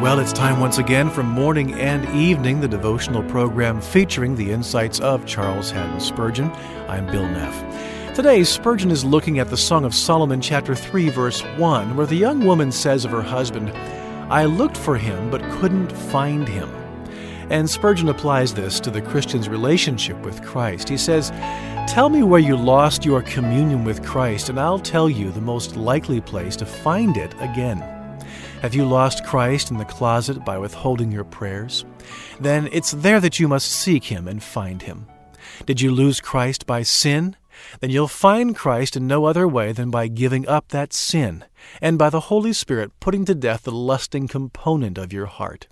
Well, it's time once again for Morning and Evening, the devotional program featuring the insights of Charles Haddon Spurgeon. I'm Bill Neff. Today, Spurgeon is looking at the Song of Solomon, chapter 3, verse 1, where the young woman says of her husband, I looked for him but couldn't find him. And Spurgeon applies this to the Christian's relationship with Christ. He says, Tell me where you lost your communion with Christ, and I'll tell you the most likely place to find it again. Have you lost Christ in the closet by withholding your prayers? Then it's there that you must seek Him and find Him. Did you lose Christ by sin? Then you'll find Christ in no other way than by giving up that sin, and by the Holy Spirit putting to death the lusting component of your heart.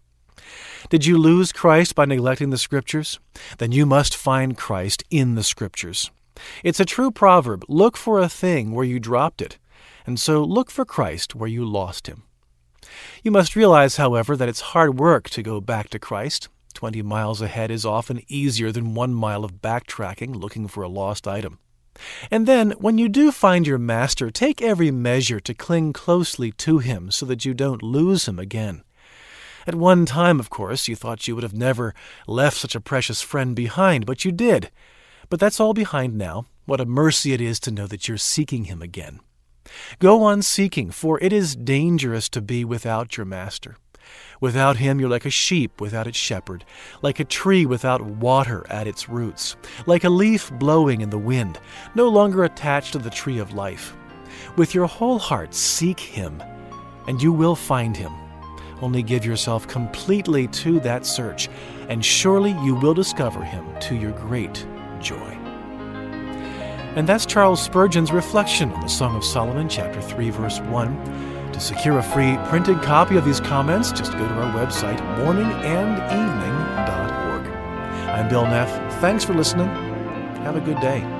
Did you lose Christ by neglecting the Scriptures? Then you must find Christ in the Scriptures. It's a true proverb look for a thing where you dropped it, and so look for Christ where you lost him. You must realize, however, that it's hard work to go back to Christ. Twenty miles ahead is often easier than one mile of backtracking looking for a lost item. And then, when you do find your Master, take every measure to cling closely to him so that you don't lose him again. At one time, of course, you thought you would have never left such a precious friend behind, but you did. But that's all behind now. What a mercy it is to know that you're seeking him again. Go on seeking, for it is dangerous to be without your master. Without him, you're like a sheep without its shepherd, like a tree without water at its roots, like a leaf blowing in the wind, no longer attached to the tree of life. With your whole heart, seek him, and you will find him. Only give yourself completely to that search, and surely you will discover him to your great joy. And that's Charles Spurgeon's reflection on the Song of Solomon, chapter 3, verse 1. To secure a free printed copy of these comments, just go to our website, morningandevening.org. I'm Bill Neff. Thanks for listening. Have a good day.